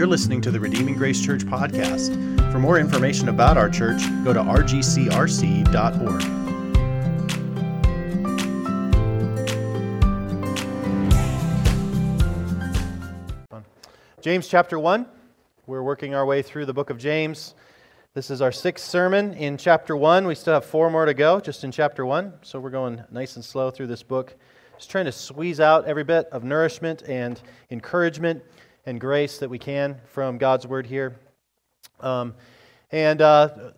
You're listening to the Redeeming Grace Church podcast. For more information about our church, go to rgcrc.org. James chapter 1. We're working our way through the book of James. This is our sixth sermon in chapter 1. We still have four more to go just in chapter 1, so we're going nice and slow through this book. Just trying to squeeze out every bit of nourishment and encouragement and grace that we can from God's word here. Um, and uh,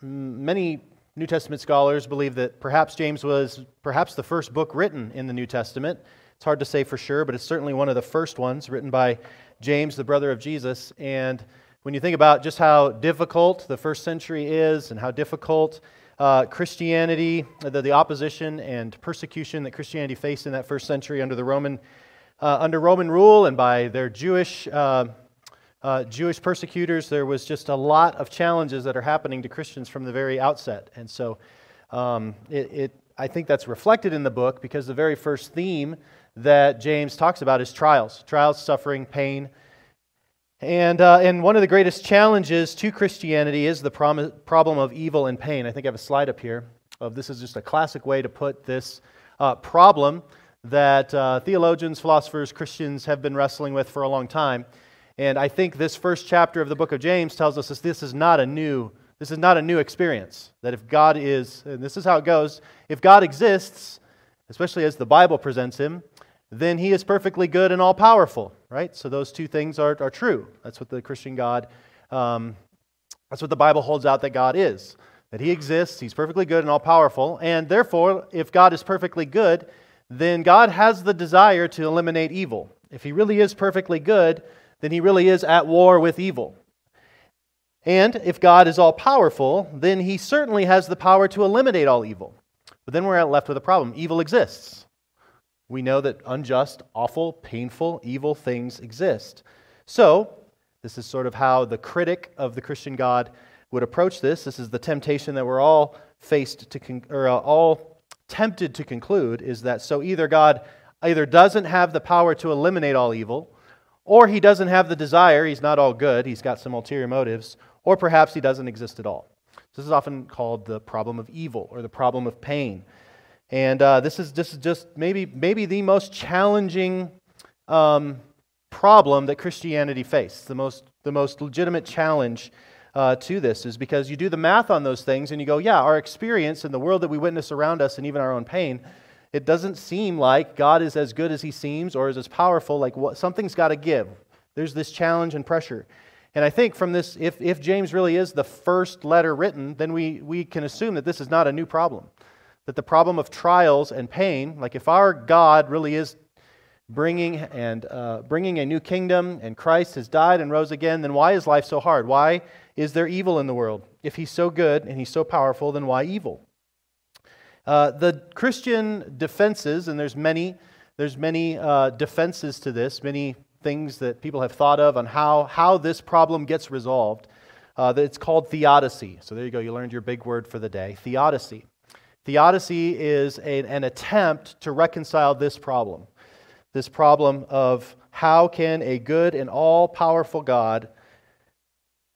many New Testament scholars believe that perhaps James was perhaps the first book written in the New Testament. It's hard to say for sure, but it's certainly one of the first ones written by James, the brother of Jesus. And when you think about just how difficult the first century is and how difficult uh, Christianity, the, the opposition and persecution that Christianity faced in that first century under the Roman uh, under Roman rule and by their Jewish, uh, uh, Jewish persecutors, there was just a lot of challenges that are happening to Christians from the very outset. And so um, it, it, I think that's reflected in the book because the very first theme that James talks about is trials trials, suffering, pain. And, uh, and one of the greatest challenges to Christianity is the prom- problem of evil and pain. I think I have a slide up here of this is just a classic way to put this uh, problem that uh, theologians, philosophers, Christians have been wrestling with for a long time. And I think this first chapter of the book of James tells us that this is not a new this is not a new experience. That if God is, and this is how it goes, if God exists, especially as the Bible presents him, then he is perfectly good and all powerful, right? So those two things are, are true. That's what the Christian God, um, that's what the Bible holds out that God is. That he exists, he's perfectly good and all powerful. And therefore, if God is perfectly good, then God has the desire to eliminate evil. If he really is perfectly good, then he really is at war with evil. And if God is all powerful, then he certainly has the power to eliminate all evil. But then we're left with a problem. Evil exists. We know that unjust, awful, painful, evil things exist. So, this is sort of how the critic of the Christian God would approach this. This is the temptation that we're all faced to, con- or uh, all tempted to conclude is that so either God either doesn't have the power to eliminate all evil, or he doesn't have the desire, he's not all good, he's got some ulterior motives, or perhaps he doesn't exist at all. This is often called the problem of evil or the problem of pain. And uh, this is just, just maybe, maybe the most challenging um, problem that Christianity faced, the most, the most legitimate challenge uh, to this is because you do the math on those things and you go, yeah, our experience in the world that we witness around us and even our own pain, it doesn't seem like God is as good as he seems or is as powerful. Like what, something's got to give. There's this challenge and pressure. And I think from this, if, if James really is the first letter written, then we, we can assume that this is not a new problem. That the problem of trials and pain, like if our God really is bringing and uh, bringing a new kingdom and Christ has died and rose again, then why is life so hard? Why is there evil in the world? If he's so good and he's so powerful, then why evil? Uh, the Christian defenses, and there's many, there's many uh, defenses to this, many things that people have thought of on how, how this problem gets resolved. Uh, it's called theodicy. So there you go, you learned your big word for the day theodicy. Theodicy is a, an attempt to reconcile this problem this problem of how can a good and all powerful God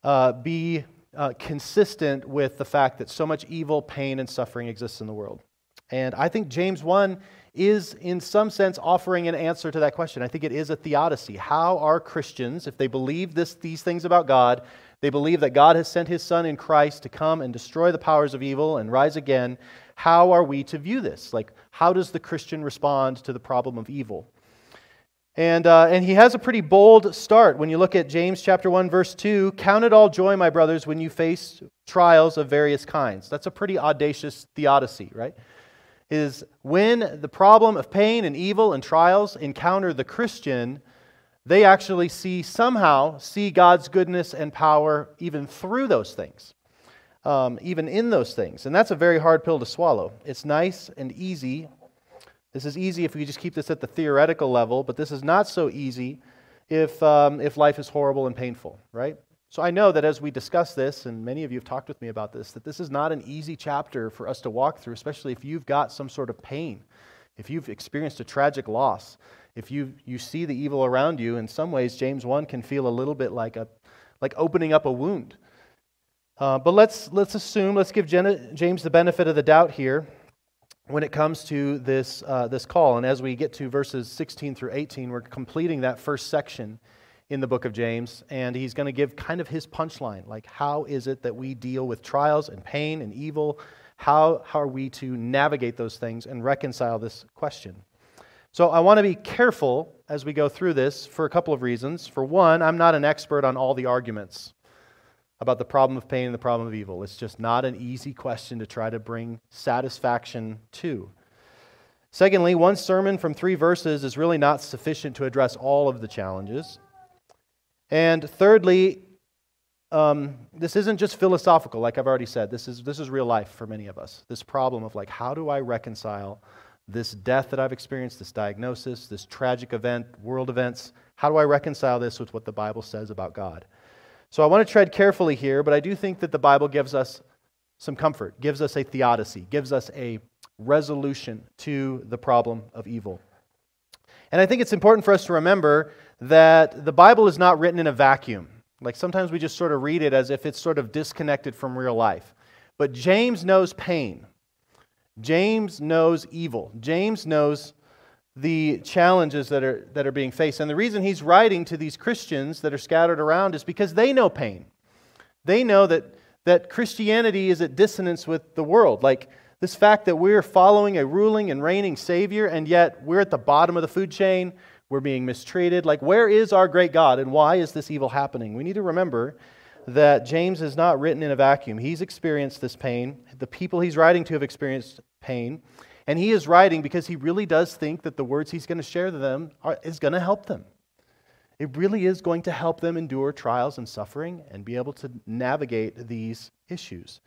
uh, be uh, consistent with the fact that so much evil, pain, and suffering exists in the world. And I think James 1 is, in some sense, offering an answer to that question. I think it is a theodicy. How are Christians, if they believe this, these things about God, they believe that God has sent his Son in Christ to come and destroy the powers of evil and rise again, how are we to view this? Like, how does the Christian respond to the problem of evil? And, uh, and he has a pretty bold start when you look at James chapter 1, verse 2. Count it all joy, my brothers, when you face trials of various kinds. That's a pretty audacious theodicy, right? Is when the problem of pain and evil and trials encounter the Christian, they actually see somehow see God's goodness and power even through those things, um, even in those things. And that's a very hard pill to swallow. It's nice and easy this is easy if we just keep this at the theoretical level, but this is not so easy if, um, if life is horrible and painful, right? So I know that as we discuss this, and many of you have talked with me about this, that this is not an easy chapter for us to walk through, especially if you've got some sort of pain, if you've experienced a tragic loss, if you, you see the evil around you, in some ways, James 1 can feel a little bit like, a, like opening up a wound. Uh, but let's, let's assume, let's give James the benefit of the doubt here when it comes to this, uh, this call. And as we get to verses 16 through 18, we're completing that first section in the book of James. And he's going to give kind of his punchline like, how is it that we deal with trials and pain and evil? How, how are we to navigate those things and reconcile this question? So I want to be careful as we go through this for a couple of reasons. For one, I'm not an expert on all the arguments about the problem of pain and the problem of evil. It's just not an easy question to try to bring satisfaction to. Secondly, one sermon from three verses is really not sufficient to address all of the challenges. And thirdly, um, this isn't just philosophical, like I've already said. This is, this is real life for many of us. This problem of, like, how do I reconcile this death that I've experienced, this diagnosis, this tragic event, world events? How do I reconcile this with what the Bible says about God? So I want to tread carefully here, but I do think that the Bible gives us some comfort, gives us a theodicy, gives us a resolution to the problem of evil. And I think it's important for us to remember that the Bible is not written in a vacuum. Like sometimes we just sort of read it as if it's sort of disconnected from real life. But James knows pain. James knows evil. James knows the challenges that are, that are being faced. And the reason he's writing to these Christians that are scattered around is because they know pain. They know that, that Christianity is at dissonance with the world. Like this fact that we're following a ruling and reigning Savior, and yet we're at the bottom of the food chain, we're being mistreated. Like, where is our great God, and why is this evil happening? We need to remember that James is not written in a vacuum. He's experienced this pain. The people he's writing to have experienced pain. And he is writing because he really does think that the words he's going to share to them are, is going to help them. It really is going to help them endure trials and suffering and be able to navigate these issues.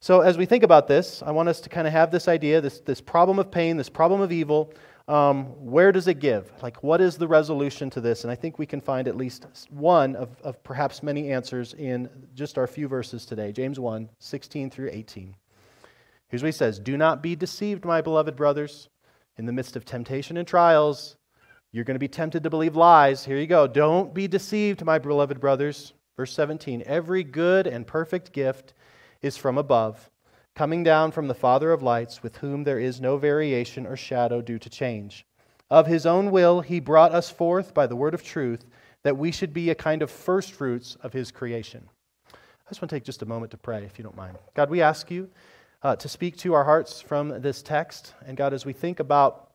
So, as we think about this, I want us to kind of have this idea this, this problem of pain, this problem of evil. Um, where does it give? Like, what is the resolution to this? And I think we can find at least one of, of perhaps many answers in just our few verses today James 1 16 through 18. Here's what he says Do not be deceived, my beloved brothers. In the midst of temptation and trials, you're going to be tempted to believe lies. Here you go. Don't be deceived, my beloved brothers. Verse 17 Every good and perfect gift is from above, coming down from the Father of lights, with whom there is no variation or shadow due to change. Of his own will, he brought us forth by the word of truth, that we should be a kind of first fruits of his creation. I just want to take just a moment to pray, if you don't mind. God, we ask you uh, to speak to our hearts from this text. And God, as we think about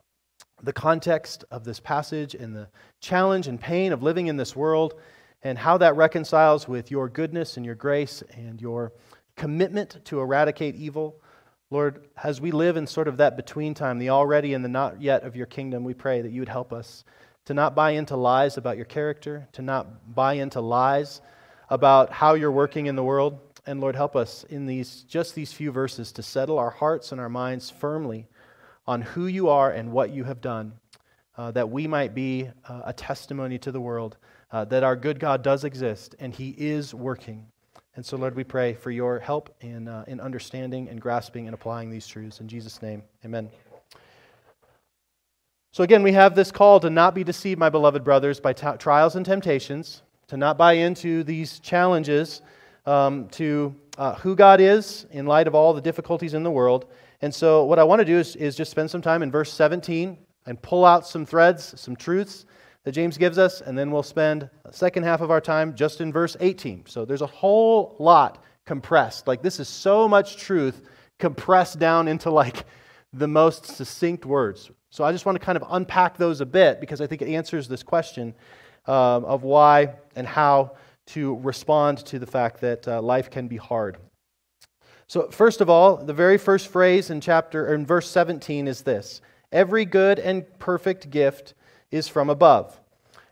the context of this passage and the challenge and pain of living in this world and how that reconciles with your goodness and your grace and your commitment to eradicate evil. Lord, as we live in sort of that between time, the already and the not yet of your kingdom, we pray that you would help us to not buy into lies about your character, to not buy into lies about how you're working in the world, and Lord, help us in these just these few verses to settle our hearts and our minds firmly on who you are and what you have done, uh, that we might be uh, a testimony to the world uh, that our good God does exist and He is working. And so, Lord, we pray for your help in, uh, in understanding and grasping and applying these truths. In Jesus' name, amen. So, again, we have this call to not be deceived, my beloved brothers, by t- trials and temptations, to not buy into these challenges um, to uh, who God is in light of all the difficulties in the world. And so, what I want to do is, is just spend some time in verse 17 and pull out some threads, some truths that James gives us, and then we'll spend the second half of our time just in verse 18. So, there's a whole lot compressed. Like, this is so much truth compressed down into like the most succinct words. So, I just want to kind of unpack those a bit because I think it answers this question um, of why and how to respond to the fact that uh, life can be hard. So, first of all, the very first phrase in chapter in verse 17 is this: "Every good and perfect gift is from above."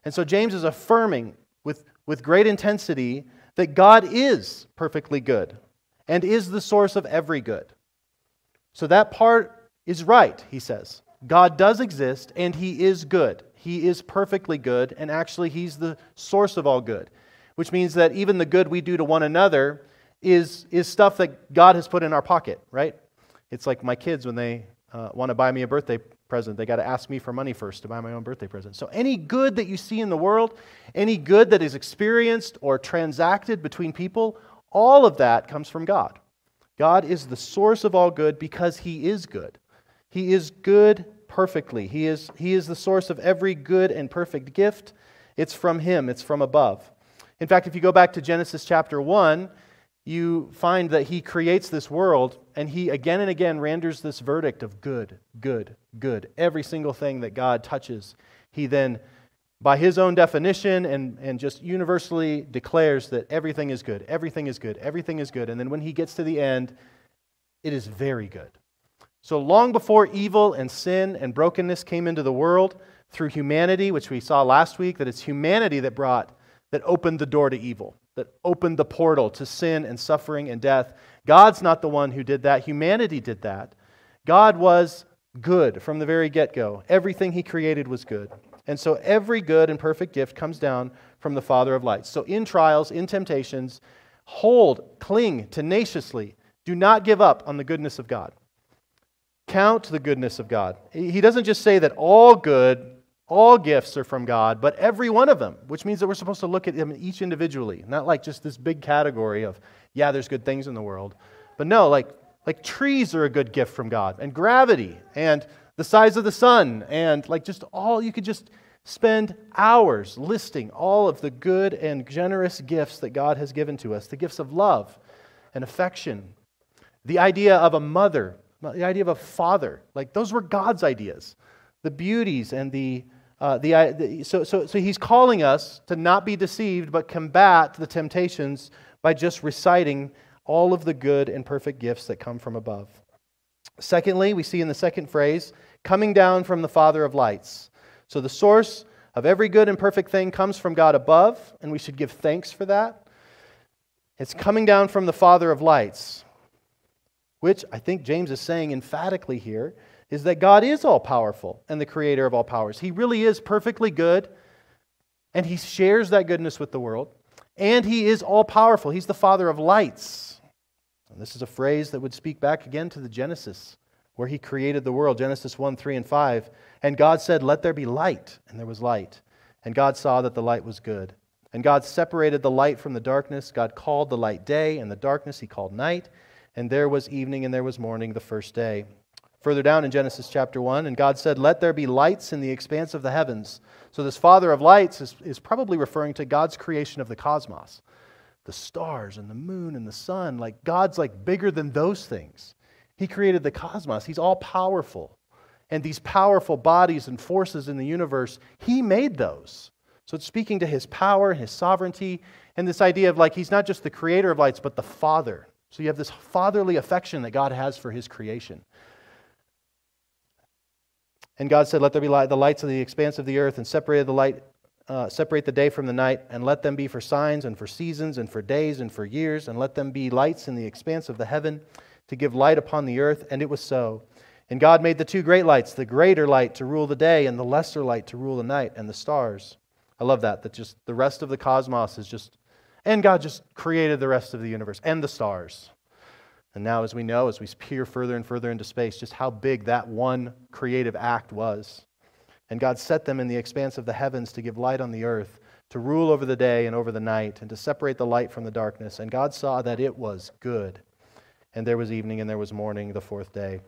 And so James is affirming with, with great intensity that God is perfectly good and is the source of every good. So that part is right, he says. God does exist and he is good. He is perfectly good, and actually, he's the source of all good which means that even the good we do to one another is, is stuff that God has put in our pocket, right? It's like my kids when they uh, want to buy me a birthday present. They got to ask me for money first to buy my own birthday present. So, any good that you see in the world, any good that is experienced or transacted between people, all of that comes from God. God is the source of all good because He is good. He is good perfectly. He is, he is the source of every good and perfect gift. It's from Him, it's from above. In fact, if you go back to Genesis chapter 1, you find that He creates this world and He again and again renders this verdict of good, good, good. Every single thing that God touches, He then, by His own definition and, and just universally declares that everything is good, everything is good, everything is good. And then when He gets to the end, it is very good. So, long before evil and sin and brokenness came into the world through humanity, which we saw last week, that it's humanity that brought, that opened the door to evil, that opened the portal to sin and suffering and death. God's not the one who did that, humanity did that. God was good from the very get go. Everything He created was good. And so, every good and perfect gift comes down from the Father of lights. So, in trials, in temptations, hold, cling tenaciously. Do not give up on the goodness of God. Count the goodness of God. He doesn't just say that all good, all gifts are from God, but every one of them, which means that we're supposed to look at them each individually, not like just this big category of, yeah, there's good things in the world. But no, like, like trees are a good gift from God, and gravity, and the size of the sun, and like just all, you could just spend hours listing all of the good and generous gifts that God has given to us the gifts of love and affection, the idea of a mother the idea of a father. Like those were God's ideas. The beauties and the, uh, the, the so, so, so he's calling us to not be deceived, but combat the temptations by just reciting all of the good and perfect gifts that come from above. Secondly, we see in the second phrase, coming down from the Father of lights. So the source of every good and perfect thing comes from God above, and we should give thanks for that. It's coming down from the Father of lights which I think James is saying emphatically here, is that God is all powerful and the creator of all powers. He really is perfectly good, and he shares that goodness with the world, and he is all powerful. He's the father of lights. And this is a phrase that would speak back again to the Genesis, where he created the world, Genesis 1 3 and 5. And God said, Let there be light, and there was light. And God saw that the light was good. And God separated the light from the darkness. God called the light day, and the darkness he called night and there was evening and there was morning the first day. Further down in Genesis chapter 1, and God said, Let there be lights in the expanse of the heavens. So, this Father of lights is, is probably referring to God's creation of the cosmos the stars and the moon and the sun. Like, God's like bigger than those things. He created the cosmos, He's all powerful. And these powerful bodies and forces in the universe, He made those. So, it's speaking to His power and His sovereignty, and this idea of like He's not just the creator of lights, but the Father. So you have this fatherly affection that God has for his creation. And God said, Let there be light, the lights of the expanse of the earth, and separated the light, uh, separate the day from the night, and let them be for signs and for seasons and for days and for years, and let them be lights in the expanse of the heaven to give light upon the earth. And it was so. And God made the two great lights, the greater light to rule the day, and the lesser light to rule the night, and the stars. I love that, that just the rest of the cosmos is just and God just created the rest of the universe and the stars. And now, as we know, as we peer further and further into space, just how big that one creative act was. And God set them in the expanse of the heavens to give light on the earth, to rule over the day and over the night, and to separate the light from the darkness. And God saw that it was good. And there was evening and there was morning the fourth day.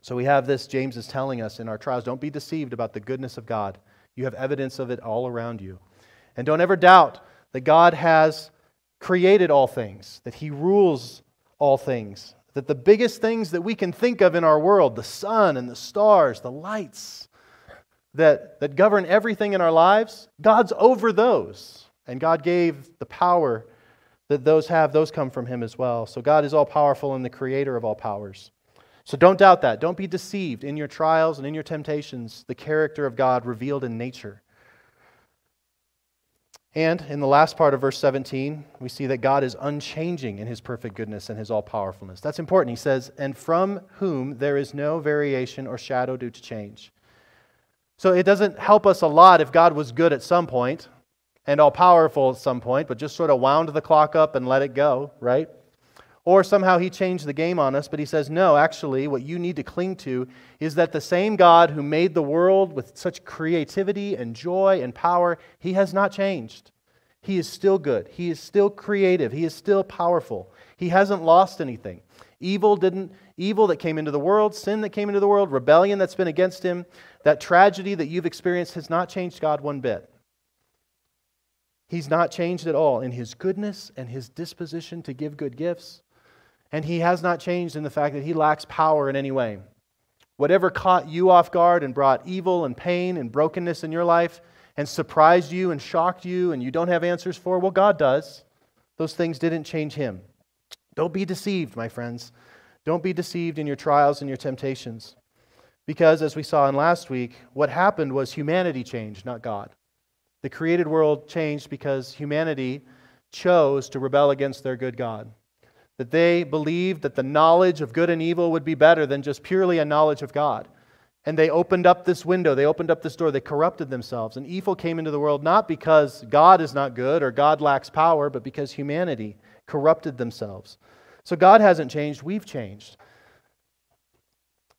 So we have this, James is telling us in our trials don't be deceived about the goodness of God. You have evidence of it all around you. And don't ever doubt that God has created all things, that He rules all things, that the biggest things that we can think of in our world, the sun and the stars, the lights that, that govern everything in our lives, God's over those. And God gave the power that those have, those come from Him as well. So God is all powerful and the creator of all powers. So don't doubt that. Don't be deceived in your trials and in your temptations, the character of God revealed in nature. And in the last part of verse 17, we see that God is unchanging in his perfect goodness and his all powerfulness. That's important. He says, and from whom there is no variation or shadow due to change. So it doesn't help us a lot if God was good at some point and all powerful at some point, but just sort of wound the clock up and let it go, right? Or somehow he changed the game on us, but he says, no, actually, what you need to cling to is that the same God who made the world with such creativity and joy and power, he has not changed. He is still good. He is still creative. He is still powerful. He hasn't lost anything. Evil didn't evil that came into the world, sin that came into the world, rebellion that's been against him, that tragedy that you've experienced has not changed God one bit. He's not changed at all in his goodness and his disposition to give good gifts. And he has not changed in the fact that he lacks power in any way. Whatever caught you off guard and brought evil and pain and brokenness in your life and surprised you and shocked you and you don't have answers for, well, God does. Those things didn't change him. Don't be deceived, my friends. Don't be deceived in your trials and your temptations. Because, as we saw in last week, what happened was humanity changed, not God. The created world changed because humanity chose to rebel against their good God that they believed that the knowledge of good and evil would be better than just purely a knowledge of God. And they opened up this window, they opened up this door, they corrupted themselves. And evil came into the world not because God is not good or God lacks power, but because humanity corrupted themselves. So God hasn't changed, we've changed.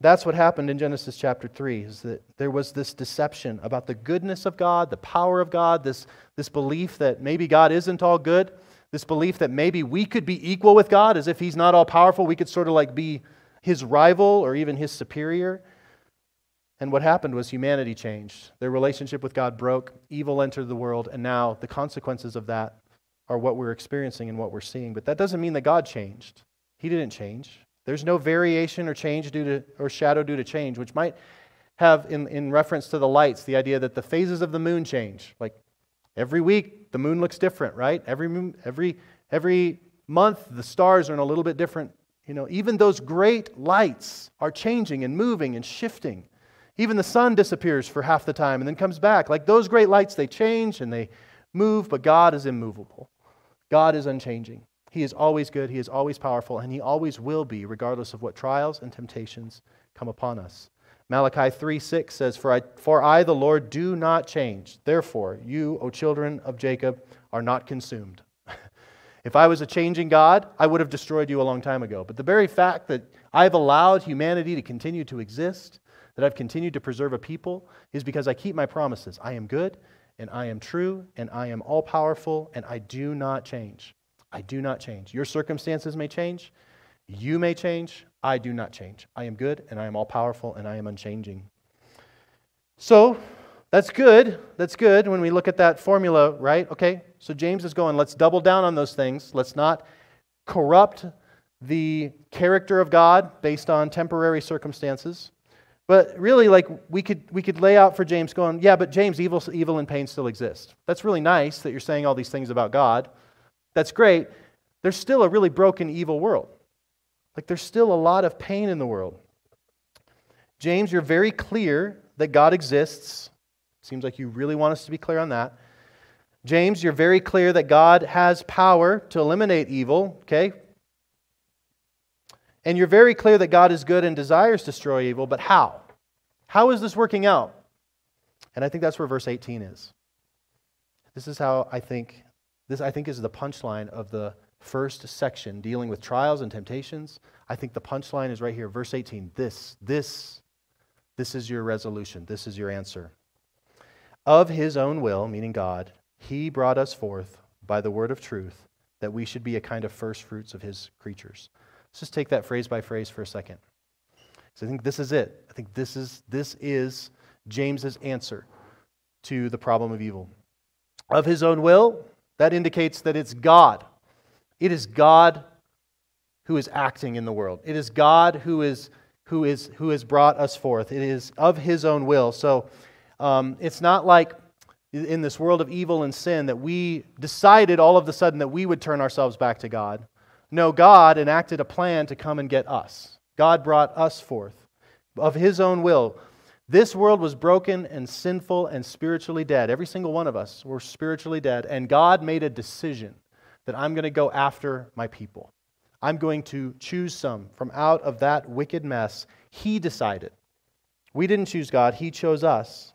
That's what happened in Genesis chapter 3 is that there was this deception about the goodness of God, the power of God, this, this belief that maybe God isn't all good this belief that maybe we could be equal with God as if He's not all powerful. We could sort of like be His rival or even His superior. And what happened was humanity changed. Their relationship with God broke, evil entered the world, and now the consequences of that are what we're experiencing and what we're seeing. But that doesn't mean that God changed. He didn't change. There's no variation or change due to, or shadow due to change, which might have, in, in reference to the lights, the idea that the phases of the moon change. Like Every week, the moon looks different, right? Every, every, every month, the stars are in a little bit different. You know, even those great lights are changing and moving and shifting. Even the sun disappears for half the time and then comes back. Like those great lights, they change and they move, but God is immovable. God is unchanging. He is always good, He is always powerful, and He always will be, regardless of what trials and temptations come upon us. Malachi 3 6 says, for I, for I, the Lord, do not change. Therefore, you, O children of Jacob, are not consumed. if I was a changing God, I would have destroyed you a long time ago. But the very fact that I've allowed humanity to continue to exist, that I've continued to preserve a people, is because I keep my promises. I am good, and I am true, and I am all powerful, and I do not change. I do not change. Your circumstances may change, you may change, I do not change. I am good and I am all powerful and I am unchanging. So that's good. That's good when we look at that formula, right? Okay, so James is going, let's double down on those things. Let's not corrupt the character of God based on temporary circumstances. But really, like we could we could lay out for James going, yeah, but James, evil, evil and pain still exist. That's really nice that you're saying all these things about God. That's great. There's still a really broken, evil world. Like there's still a lot of pain in the world. James, you're very clear that God exists. Seems like you really want us to be clear on that. James, you're very clear that God has power to eliminate evil, okay? And you're very clear that God is good and desires to destroy evil, but how? How is this working out? And I think that's where verse 18 is. This is how I think this I think is the punchline of the first section dealing with trials and temptations, I think the punchline is right here, verse 18. This, this, this is your resolution. This is your answer. Of his own will, meaning God, he brought us forth by the word of truth that we should be a kind of first fruits of his creatures. Let's just take that phrase by phrase for a second. So I think this is it. I think this is, this is James's answer to the problem of evil. Of his own will, that indicates that it's God it is God who is acting in the world. It is God who is who is who has brought us forth. It is of His own will. So um, it's not like in this world of evil and sin that we decided all of a sudden that we would turn ourselves back to God. No, God enacted a plan to come and get us. God brought us forth of His own will. This world was broken and sinful and spiritually dead. Every single one of us were spiritually dead. And God made a decision that I'm going to go after my people. I'm going to choose some from out of that wicked mess. He decided. We didn't choose God, He chose us.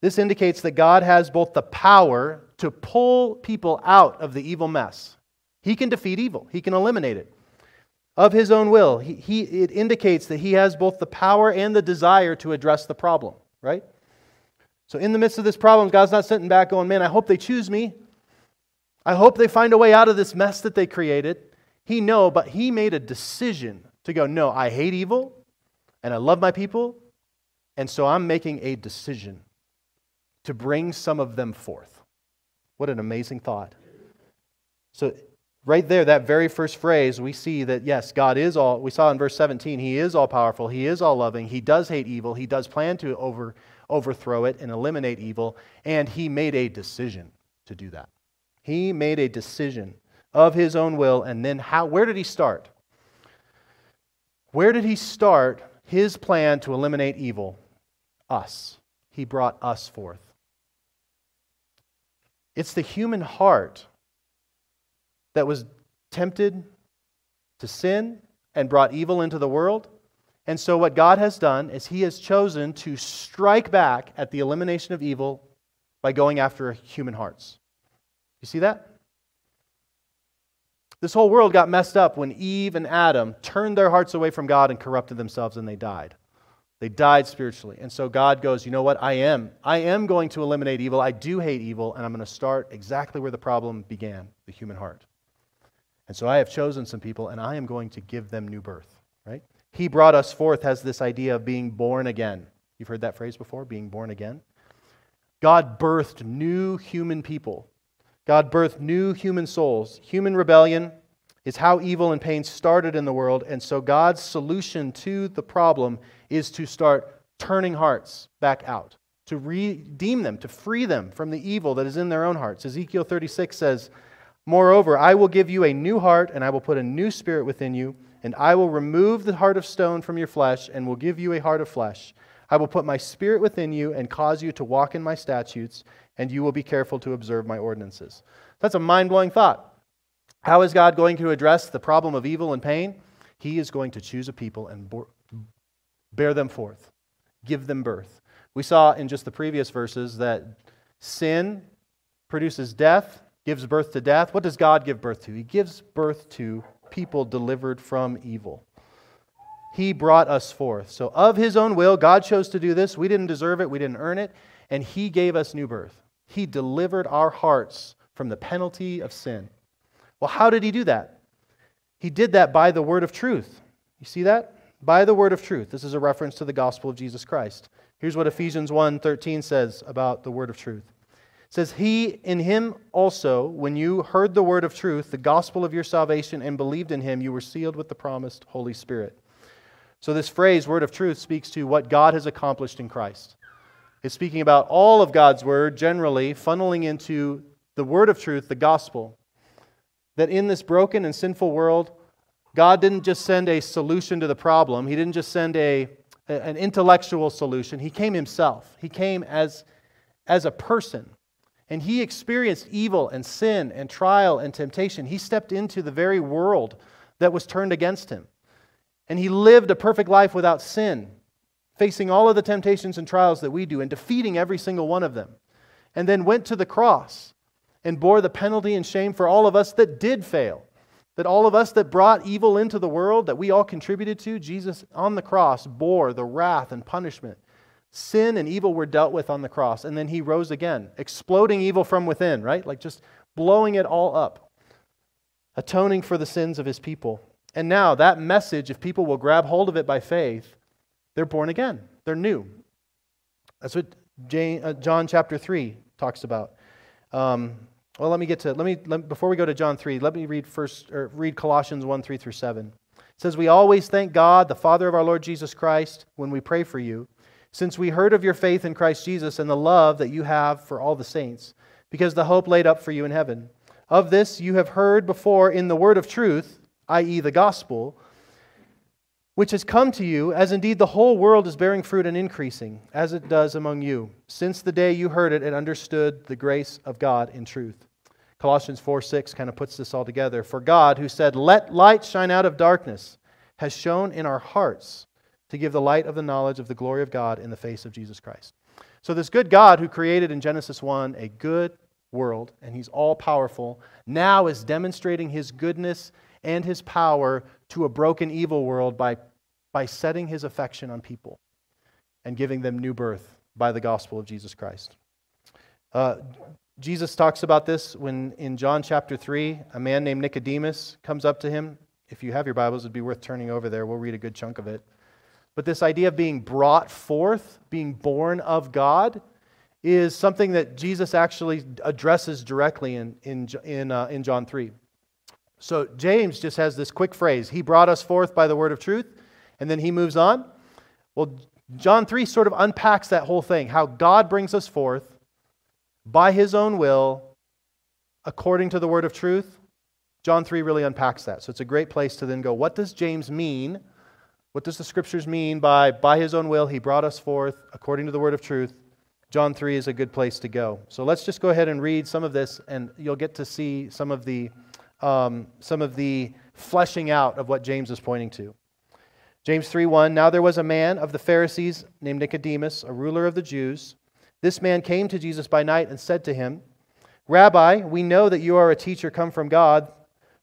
This indicates that God has both the power to pull people out of the evil mess. He can defeat evil, He can eliminate it. of his own will. He, he, it indicates that he has both the power and the desire to address the problem, right? So, in the midst of this problem, God's not sitting back going, Man, I hope they choose me. I hope they find a way out of this mess that they created. He know, but he made a decision to go, No, I hate evil and I love my people, and so I'm making a decision to bring some of them forth. What an amazing thought. So, right there, that very first phrase, we see that yes, God is all, we saw in verse 17, He is all powerful, He is all loving, He does hate evil, He does plan to over, overthrow it and eliminate evil, and He made a decision to do that. He made a decision of His own will, and then how, where did He start? Where did He start His plan to eliminate evil? Us. He brought us forth. It's the human heart that was tempted to sin and brought evil into the world. And so, what God has done is He has chosen to strike back at the elimination of evil by going after human hearts. You see that? This whole world got messed up when Eve and Adam turned their hearts away from God and corrupted themselves and they died. They died spiritually. And so God goes, you know what? I am. I am going to eliminate evil. I do hate evil, and I'm going to start exactly where the problem began the human heart. And so I have chosen some people, and I am going to give them new birth, right? He brought us forth has this idea of being born again. You've heard that phrase before, being born again? God birthed new human people. God birthed new human souls. Human rebellion is how evil and pain started in the world, and so God's solution to the problem is to start turning hearts back out, to redeem them, to free them from the evil that is in their own hearts. Ezekiel 36 says, Moreover, I will give you a new heart, and I will put a new spirit within you, and I will remove the heart of stone from your flesh, and will give you a heart of flesh. I will put my spirit within you, and cause you to walk in my statutes, and you will be careful to observe my ordinances. That's a mind blowing thought. How is God going to address the problem of evil and pain? He is going to choose a people and bear them forth, give them birth. We saw in just the previous verses that sin produces death, gives birth to death. What does God give birth to? He gives birth to people delivered from evil. He brought us forth. So, of His own will, God chose to do this. We didn't deserve it, we didn't earn it, and He gave us new birth. He delivered our hearts from the penalty of sin. Well, how did He do that? He did that by the word of truth. You see that? By the word of truth. This is a reference to the gospel of Jesus Christ. Here's what Ephesians 1:13 says about the word of truth It says, He in him also, when you heard the word of truth, the gospel of your salvation, and believed in him, you were sealed with the promised Holy Spirit. So, this phrase, word of truth, speaks to what God has accomplished in Christ. It's speaking about all of God's word, generally, funneling into the word of truth, the gospel. That in this broken and sinful world, God didn't just send a solution to the problem, He didn't just send a, an intellectual solution. He came Himself. He came as, as a person and he experienced evil and sin and trial and temptation. He stepped into the very world that was turned against him. And he lived a perfect life without sin, facing all of the temptations and trials that we do and defeating every single one of them. And then went to the cross and bore the penalty and shame for all of us that did fail. That all of us that brought evil into the world, that we all contributed to, Jesus on the cross bore the wrath and punishment Sin and evil were dealt with on the cross, and then he rose again, exploding evil from within, right? Like just blowing it all up, atoning for the sins of his people. And now, that message, if people will grab hold of it by faith, they're born again. They're new. That's what uh, John chapter 3 talks about. Um, well, let me get to, let me, let, before we go to John 3, let me read first, or read Colossians 1 3 through 7. It says, We always thank God, the Father of our Lord Jesus Christ, when we pray for you since we heard of your faith in Christ Jesus and the love that you have for all the saints, because the hope laid up for you in heaven. Of this you have heard before in the word of truth, i.e., the gospel, which has come to you, as indeed the whole world is bearing fruit and increasing, as it does among you, since the day you heard it and understood the grace of God in truth. Colossians 4 6 kind of puts this all together. For God, who said, Let light shine out of darkness, has shone in our hearts to give the light of the knowledge of the glory of God in the face of Jesus Christ. So, this good God who created in Genesis 1 a good world, and he's all powerful, now is demonstrating his goodness and his power to a broken, evil world by, by setting his affection on people and giving them new birth by the gospel of Jesus Christ. Uh, Jesus talks about this when in John chapter 3, a man named Nicodemus comes up to him. If you have your Bibles, it'd be worth turning over there. We'll read a good chunk of it. But this idea of being brought forth, being born of God, is something that Jesus actually addresses directly in, in, in, uh, in John 3. So James just has this quick phrase He brought us forth by the word of truth, and then he moves on. Well, John 3 sort of unpacks that whole thing how God brings us forth by his own will, according to the word of truth. John 3 really unpacks that. So it's a great place to then go, what does James mean? What does the scriptures mean by by his own will he brought us forth according to the word of truth? John 3 is a good place to go. So let's just go ahead and read some of this, and you'll get to see some of the, um, some of the fleshing out of what James is pointing to. James 3:1 Now there was a man of the Pharisees named Nicodemus, a ruler of the Jews. This man came to Jesus by night and said to him, Rabbi, we know that you are a teacher come from God,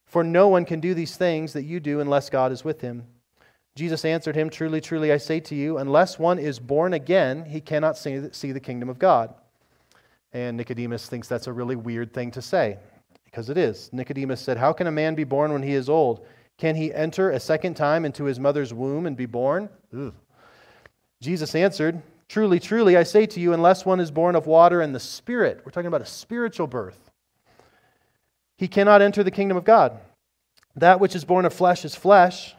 for no one can do these things that you do unless God is with him. Jesus answered him, Truly, truly, I say to you, unless one is born again, he cannot see the kingdom of God. And Nicodemus thinks that's a really weird thing to say, because it is. Nicodemus said, How can a man be born when he is old? Can he enter a second time into his mother's womb and be born? Ugh. Jesus answered, Truly, truly, I say to you, unless one is born of water and the Spirit, we're talking about a spiritual birth, he cannot enter the kingdom of God. That which is born of flesh is flesh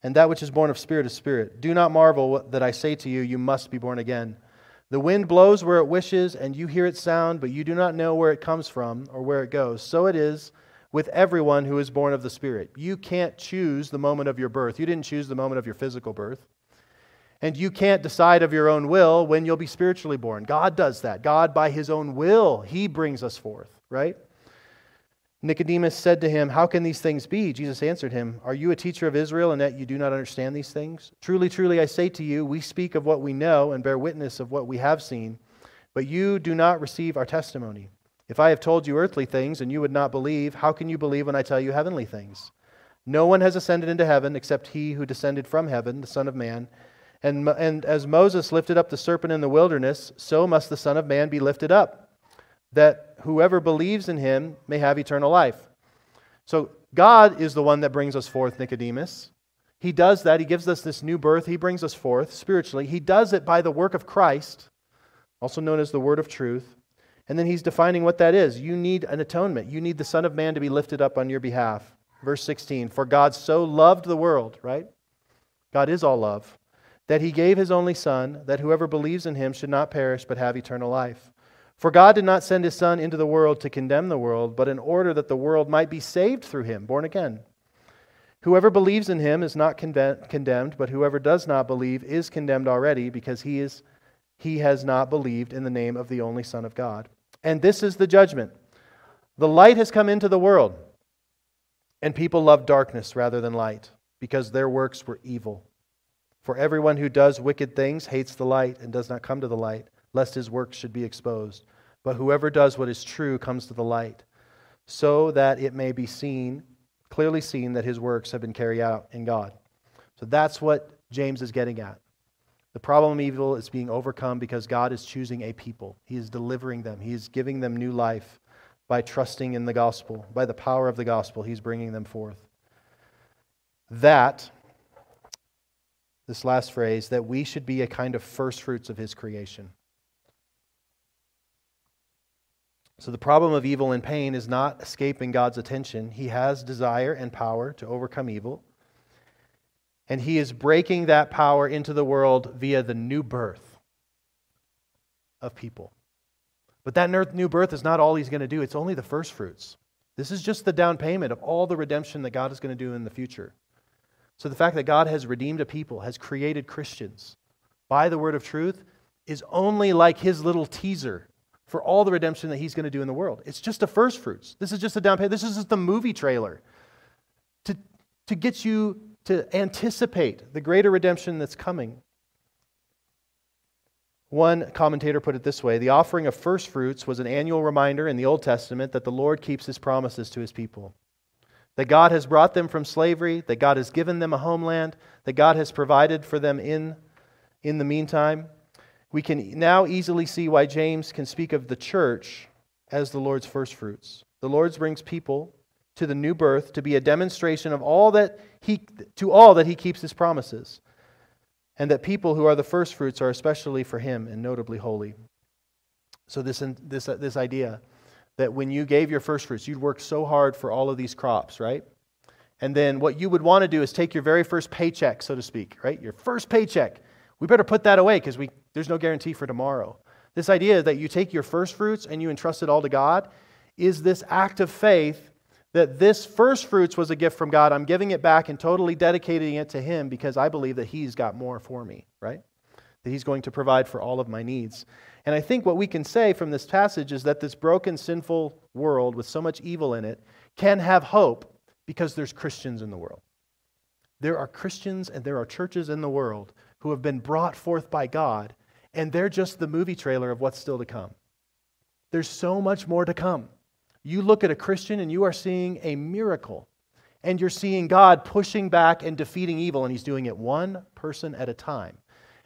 and that which is born of spirit is spirit. Do not marvel that I say to you, you must be born again. The wind blows where it wishes, and you hear its sound, but you do not know where it comes from or where it goes. So it is with everyone who is born of the Spirit. You can't choose the moment of your birth. You didn't choose the moment of your physical birth. And you can't decide of your own will when you'll be spiritually born. God does that. God, by his own will, he brings us forth, right? Nicodemus said to him, How can these things be? Jesus answered him, Are you a teacher of Israel and that you do not understand these things? Truly, truly, I say to you, we speak of what we know and bear witness of what we have seen, but you do not receive our testimony. If I have told you earthly things and you would not believe, how can you believe when I tell you heavenly things? No one has ascended into heaven except he who descended from heaven, the Son of Man. And, and as Moses lifted up the serpent in the wilderness, so must the Son of Man be lifted up that whoever believes in him may have eternal life. So God is the one that brings us forth, Nicodemus. He does that. He gives us this new birth. He brings us forth spiritually. He does it by the work of Christ, also known as the word of truth. And then he's defining what that is. You need an atonement. You need the Son of Man to be lifted up on your behalf. Verse 16 For God so loved the world, right? God is all love, that he gave his only Son, that whoever believes in him should not perish but have eternal life. For God did not send his Son into the world to condemn the world, but in order that the world might be saved through him, born again. Whoever believes in him is not condemned, but whoever does not believe is condemned already, because he, is, he has not believed in the name of the only Son of God. And this is the judgment the light has come into the world, and people love darkness rather than light, because their works were evil. For everyone who does wicked things hates the light and does not come to the light lest his works should be exposed. But whoever does what is true comes to the light, so that it may be seen, clearly seen, that his works have been carried out in God. So that's what James is getting at. The problem of evil is being overcome because God is choosing a people. He is delivering them, He is giving them new life by trusting in the gospel. By the power of the gospel, He's bringing them forth. That, this last phrase, that we should be a kind of first fruits of His creation. So the problem of evil and pain is not escaping God's attention. He has desire and power to overcome evil. And he is breaking that power into the world via the new birth of people. But that new birth is not all he's going to do, it's only the first fruits. This is just the down payment of all the redemption that God is going to do in the future. So the fact that God has redeemed a people, has created Christians by the word of truth, is only like his little teaser for all the redemption that he's going to do in the world. It's just the first fruits. This is just a down payment. This is just the movie trailer to, to get you to anticipate the greater redemption that's coming. One commentator put it this way The offering of first fruits was an annual reminder in the Old Testament that the Lord keeps his promises to his people. that God has brought them from slavery, that God has given them a homeland, that God has provided for them in, in the meantime. We can now easily see why James can speak of the church as the Lord's first fruits. The Lord brings people to the new birth to be a demonstration of all that he to all that he keeps his promises. And that people who are the first fruits are especially for him and notably holy. So this this uh, this idea that when you gave your first fruits, you'd work so hard for all of these crops, right? And then what you would want to do is take your very first paycheck, so to speak, right? Your first paycheck. We better put that away because there's no guarantee for tomorrow. This idea that you take your first fruits and you entrust it all to God is this act of faith that this first fruits was a gift from God. I'm giving it back and totally dedicating it to Him because I believe that He's got more for me, right? That He's going to provide for all of my needs. And I think what we can say from this passage is that this broken, sinful world with so much evil in it can have hope because there's Christians in the world. There are Christians and there are churches in the world who have been brought forth by God, and they're just the movie trailer of what's still to come. There's so much more to come. You look at a Christian and you are seeing a miracle, and you're seeing God pushing back and defeating evil, and He's doing it one person at a time.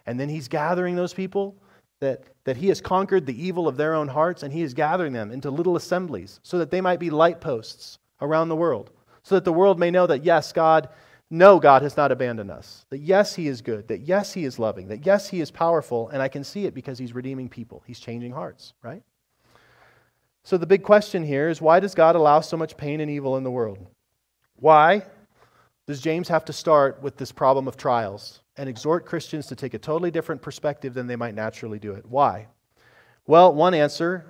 And then He's gathering those people that, that he has conquered the evil of their own hearts and he is gathering them into little assemblies so that they might be light posts around the world, so that the world may know that, yes, God, no, God has not abandoned us. That, yes, he is good. That, yes, he is loving. That, yes, he is powerful. And I can see it because he's redeeming people, he's changing hearts, right? So the big question here is why does God allow so much pain and evil in the world? Why does James have to start with this problem of trials? and exhort Christians to take a totally different perspective than they might naturally do it. Why? Well, one answer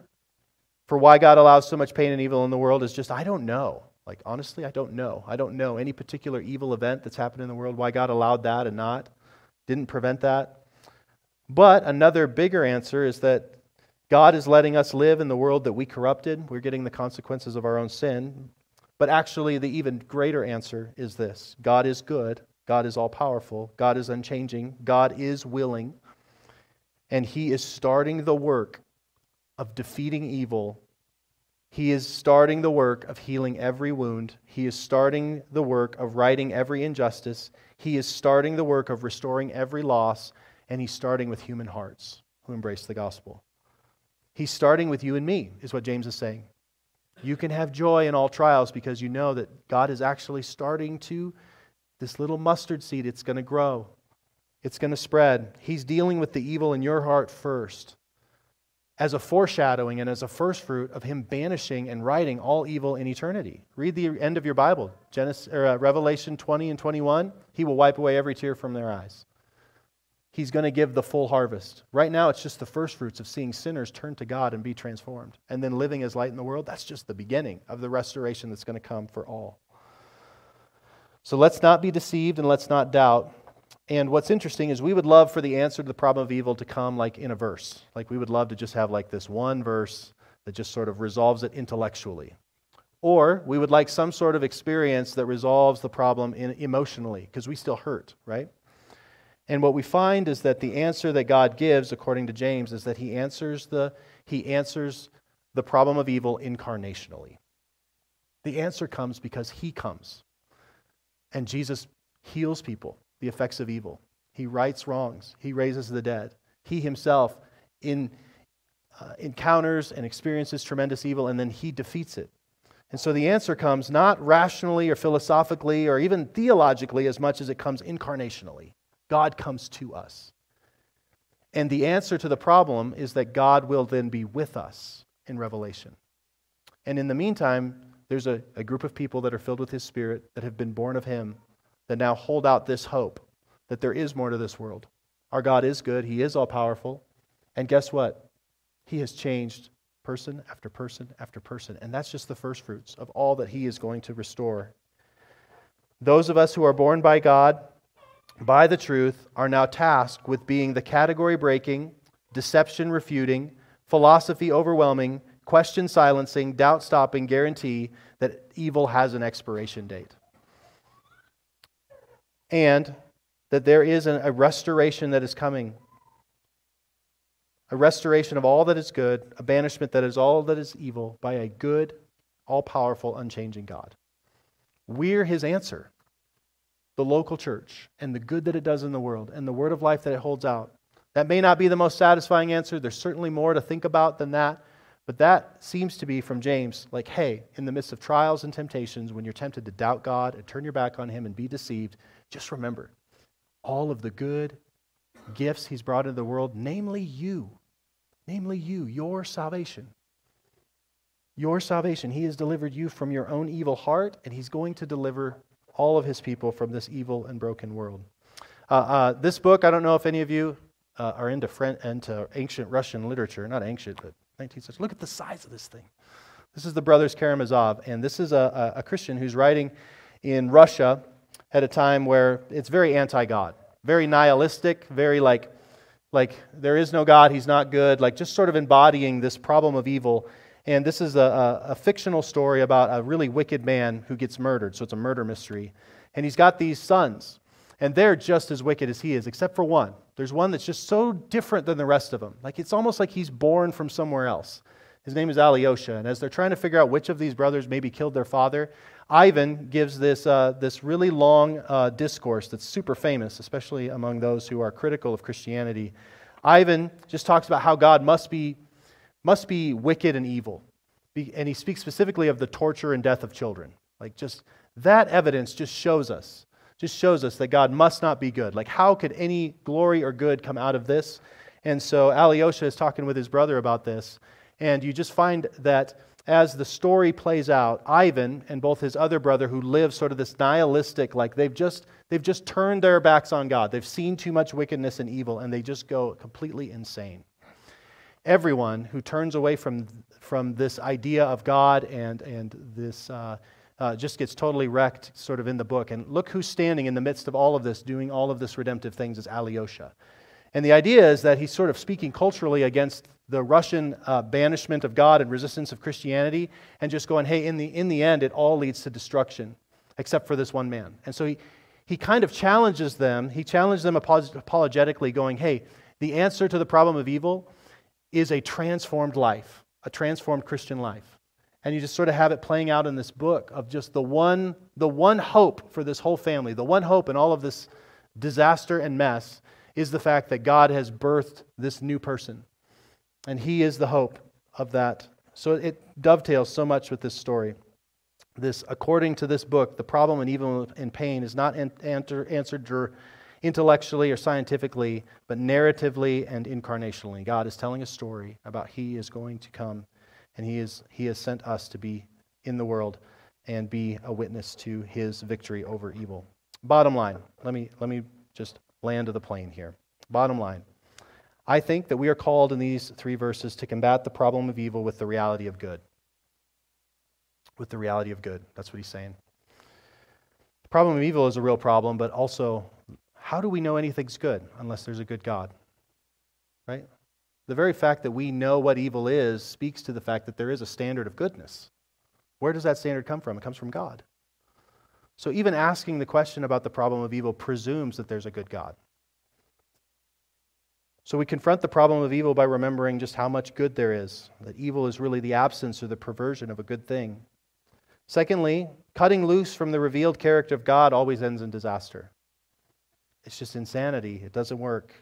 for why God allows so much pain and evil in the world is just, I don't know. Like, honestly, I don't know. I don't know any particular evil event that's happened in the world, why God allowed that and not, didn't prevent that. But another bigger answer is that God is letting us live in the world that we corrupted. We're getting the consequences of our own sin. But actually, the even greater answer is this God is good God is all powerful, God is unchanging, God is willing, and He is starting the work of defeating evil. He is starting the work of healing every wound. He is starting the work of righting every injustice. He is starting the work of restoring every loss, and He's starting with human hearts who embrace the gospel. He's starting with you and me, is what James is saying. You can have joy in all trials because you know that God is actually starting to this little mustard seed, it's going to grow, it's going to spread. He's dealing with the evil in your heart first as a foreshadowing and as a first fruit of him banishing and righting all evil in eternity. Read the end of your Bible, Genesis, or, uh, Revelation 20 and 21. He will wipe away every tear from their eyes. He's going to give the full harvest. Right now, it's just the first fruits of seeing sinners turn to God and be transformed. And then living as light in the world, that's just the beginning of the restoration that's going to come for all. So let's not be deceived and let's not doubt. And what's interesting is we would love for the answer to the problem of evil to come like in a verse. Like we would love to just have like this one verse that just sort of resolves it intellectually. Or we would like some sort of experience that resolves the problem in, emotionally because we still hurt, right? And what we find is that the answer that God gives according to James is that he answers the he answers the problem of evil incarnationally. The answer comes because he comes. And Jesus heals people, the effects of evil. He rights wrongs, He raises the dead. He Himself in, uh, encounters and experiences tremendous evil, and then He defeats it. And so the answer comes not rationally or philosophically or even theologically as much as it comes incarnationally. God comes to us. And the answer to the problem is that God will then be with us in Revelation. And in the meantime, there's a, a group of people that are filled with His Spirit that have been born of Him that now hold out this hope that there is more to this world. Our God is good, He is all powerful. And guess what? He has changed person after person after person. And that's just the first fruits of all that He is going to restore. Those of us who are born by God, by the truth, are now tasked with being the category breaking, deception refuting, philosophy overwhelming, question silencing, doubt stopping guarantee that evil has an expiration date. And that there is a restoration that is coming. A restoration of all that is good, a banishment that is all that is evil by a good, all powerful, unchanging God. we're his answer. The local church and the good that it does in the world and the word of life that it holds out. That may not be the most satisfying answer. There's certainly more to think about than that. But that seems to be from James like, hey, in the midst of trials and temptations, when you're tempted to doubt God and turn your back on Him and be deceived, just remember all of the good gifts He's brought into the world, namely you, namely you, your salvation. Your salvation. He has delivered you from your own evil heart, and He's going to deliver all of His people from this evil and broken world. Uh, uh, this book, I don't know if any of you uh, are into, into ancient Russian literature, not ancient, but 19th century. Look at the size of this thing. This is the brothers Karamazov, and this is a, a, a Christian who's writing in Russia at a time where it's very anti God, very nihilistic, very like, like there is no God, he's not good, like just sort of embodying this problem of evil. And this is a, a, a fictional story about a really wicked man who gets murdered, so it's a murder mystery. And he's got these sons, and they're just as wicked as he is, except for one. There's one that's just so different than the rest of them. Like it's almost like he's born from somewhere else. His name is Alyosha. And as they're trying to figure out which of these brothers maybe killed their father, Ivan gives this, uh, this really long uh, discourse that's super famous, especially among those who are critical of Christianity. Ivan just talks about how God must be, must be wicked and evil. And he speaks specifically of the torture and death of children. Like, just that evidence just shows us just shows us that God must not be good. Like, how could any glory or good come out of this? And so Alyosha is talking with his brother about this. And you just find that as the story plays out, Ivan and both his other brother, who live sort of this nihilistic, like they've just, they've just turned their backs on God. They've seen too much wickedness and evil, and they just go completely insane. Everyone who turns away from, from this idea of God and, and this. Uh, uh, just gets totally wrecked sort of in the book. And look who's standing in the midst of all of this, doing all of this redemptive things, is Alyosha. And the idea is that he's sort of speaking culturally against the Russian uh, banishment of God and resistance of Christianity, and just going, hey, in the, in the end, it all leads to destruction, except for this one man. And so he, he kind of challenges them. He challenges them apologetically, going, hey, the answer to the problem of evil is a transformed life, a transformed Christian life and you just sort of have it playing out in this book of just the one the one hope for this whole family the one hope in all of this disaster and mess is the fact that god has birthed this new person. And he is the hope of that. So it dovetails so much with this story. This according to this book the problem and evil and pain is not answered intellectually or scientifically but narratively and incarnationally. God is telling a story about he is going to come and he, is, he has sent us to be in the world and be a witness to his victory over evil. Bottom line, let me, let me just land to the plane here. Bottom line, I think that we are called in these three verses to combat the problem of evil with the reality of good. With the reality of good. That's what he's saying. The problem of evil is a real problem, but also, how do we know anything's good unless there's a good God? Right? The very fact that we know what evil is speaks to the fact that there is a standard of goodness. Where does that standard come from? It comes from God. So even asking the question about the problem of evil presumes that there's a good God. So we confront the problem of evil by remembering just how much good there is, that evil is really the absence or the perversion of a good thing. Secondly, cutting loose from the revealed character of God always ends in disaster. It's just insanity. It doesn't work.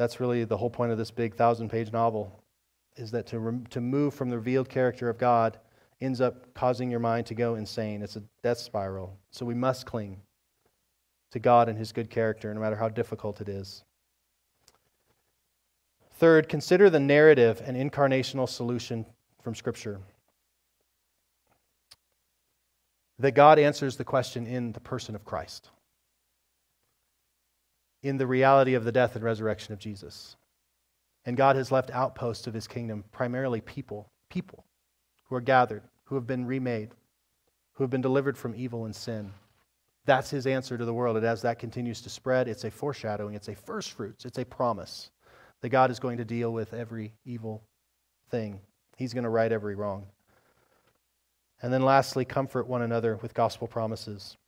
That's really the whole point of this big thousand page novel, is that to, to move from the revealed character of God ends up causing your mind to go insane. It's a death spiral. So we must cling to God and his good character, no matter how difficult it is. Third, consider the narrative and incarnational solution from Scripture. That God answers the question in the person of Christ in the reality of the death and resurrection of Jesus. And God has left outposts of his kingdom, primarily people, people who are gathered, who have been remade, who have been delivered from evil and sin. That's his answer to the world. And as that continues to spread, it's a foreshadowing, it's a first fruits, it's a promise that God is going to deal with every evil thing. He's going to right every wrong. And then lastly, comfort one another with gospel promises.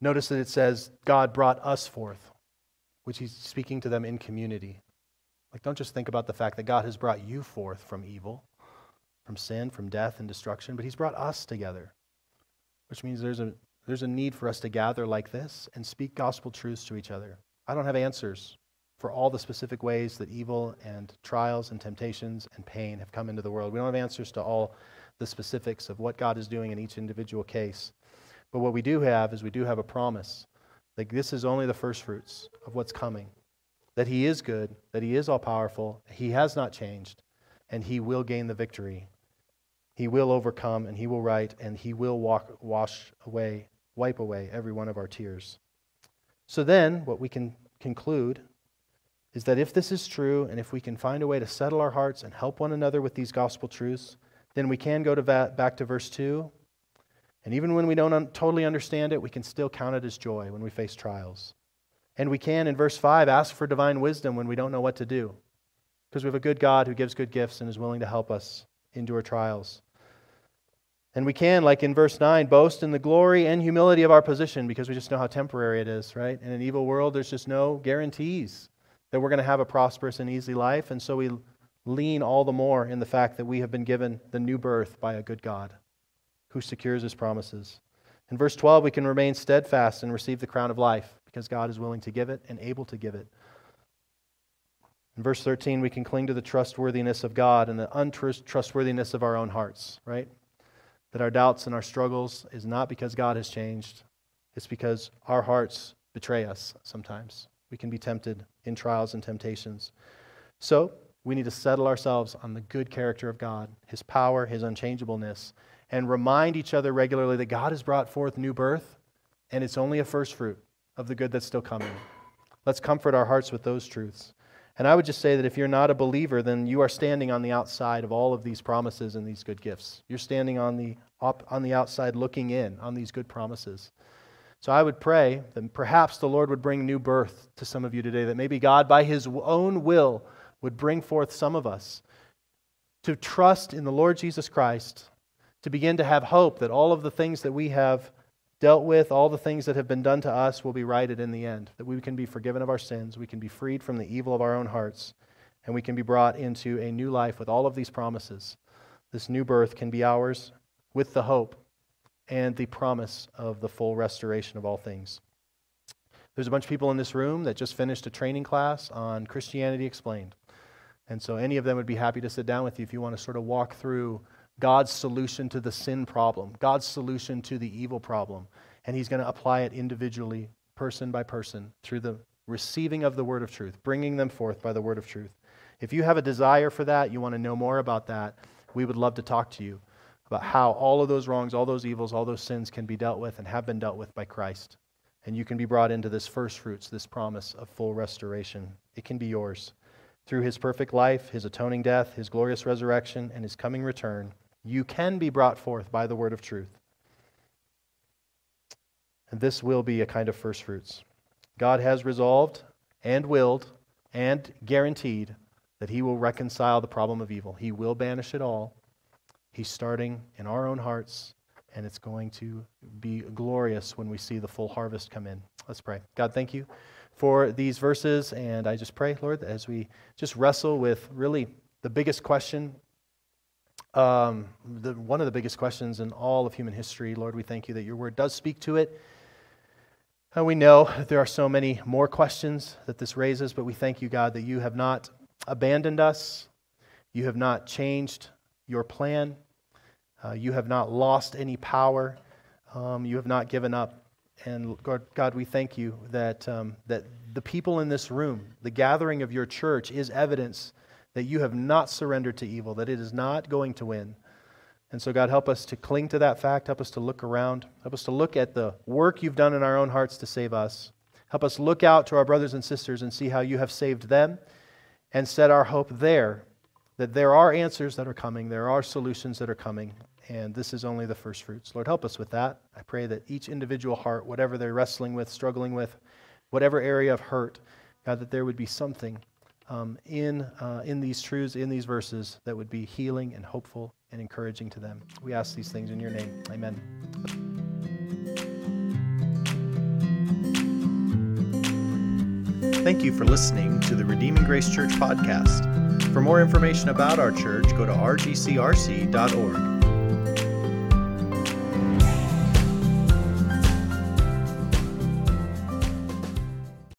Notice that it says, God brought us forth, which he's speaking to them in community. Like, don't just think about the fact that God has brought you forth from evil, from sin, from death and destruction, but He's brought us together, which means there's a, there's a need for us to gather like this and speak gospel truths to each other. I don't have answers for all the specific ways that evil and trials and temptations and pain have come into the world. We don't have answers to all the specifics of what God is doing in each individual case. But what we do have is we do have a promise that this is only the first fruits of what's coming. That He is good, that He is all powerful, He has not changed, and He will gain the victory. He will overcome, and He will right, and He will walk, wash away, wipe away every one of our tears. So then, what we can conclude is that if this is true, and if we can find a way to settle our hearts and help one another with these gospel truths, then we can go to va- back to verse 2. And even when we don't un- totally understand it, we can still count it as joy when we face trials. And we can, in verse 5, ask for divine wisdom when we don't know what to do. Because we have a good God who gives good gifts and is willing to help us endure trials. And we can, like in verse 9, boast in the glory and humility of our position because we just know how temporary it is, right? In an evil world, there's just no guarantees that we're going to have a prosperous and easy life. And so we lean all the more in the fact that we have been given the new birth by a good God who secures his promises. In verse 12, we can remain steadfast and receive the crown of life because God is willing to give it and able to give it. In verse 13, we can cling to the trustworthiness of God and the untrustworthiness of our own hearts, right? That our doubts and our struggles is not because God has changed, it's because our hearts betray us sometimes. We can be tempted in trials and temptations. So, we need to settle ourselves on the good character of God, His power, His unchangeableness, and remind each other regularly that God has brought forth new birth, and it's only a first fruit of the good that's still coming. Let's comfort our hearts with those truths. And I would just say that if you're not a believer, then you are standing on the outside of all of these promises and these good gifts. You're standing on the, on the outside looking in on these good promises. So I would pray that perhaps the Lord would bring new birth to some of you today, that maybe God, by his own will, would bring forth some of us to trust in the Lord Jesus Christ, to begin to have hope that all of the things that we have dealt with, all the things that have been done to us, will be righted in the end, that we can be forgiven of our sins, we can be freed from the evil of our own hearts, and we can be brought into a new life with all of these promises. This new birth can be ours with the hope and the promise of the full restoration of all things. There's a bunch of people in this room that just finished a training class on Christianity Explained. And so any of them would be happy to sit down with you if you want to sort of walk through God's solution to the sin problem, God's solution to the evil problem. And He's going to apply it individually, person by person, through the receiving of the word of truth, bringing them forth by the word of truth. If you have a desire for that, you want to know more about that, we would love to talk to you about how all of those wrongs, all those evils, all those sins can be dealt with and have been dealt with by Christ. And you can be brought into this first fruits, this promise of full restoration. It can be yours. Through his perfect life, his atoning death, his glorious resurrection, and his coming return, you can be brought forth by the word of truth. And this will be a kind of first fruits. God has resolved and willed and guaranteed that he will reconcile the problem of evil. He will banish it all He's starting in our own hearts, and it's going to be glorious when we see the full harvest come in. Let's pray. God, thank you for these verses, and I just pray, Lord, as we just wrestle with really the biggest question, um, the, one of the biggest questions in all of human history, Lord, we thank you that your word does speak to it. And we know that there are so many more questions that this raises, but we thank you, God, that you have not abandoned us. You have not changed your plan. Uh, you have not lost any power. Um, you have not given up. And God, God we thank you that, um, that the people in this room, the gathering of your church, is evidence that you have not surrendered to evil, that it is not going to win. And so, God, help us to cling to that fact. Help us to look around. Help us to look at the work you've done in our own hearts to save us. Help us look out to our brothers and sisters and see how you have saved them and set our hope there that there are answers that are coming, there are solutions that are coming, and this is only the first fruits. Lord, help us with that. I pray that each individual heart, whatever they're wrestling with, struggling with, whatever area of hurt, God, that there would be something um, in, uh, in these truths, in these verses, that would be healing and hopeful and encouraging to them. We ask these things in your name. Amen. Thank you for listening to the Redeeming Grace Church podcast. For more information about our church, go to rgcrc.org.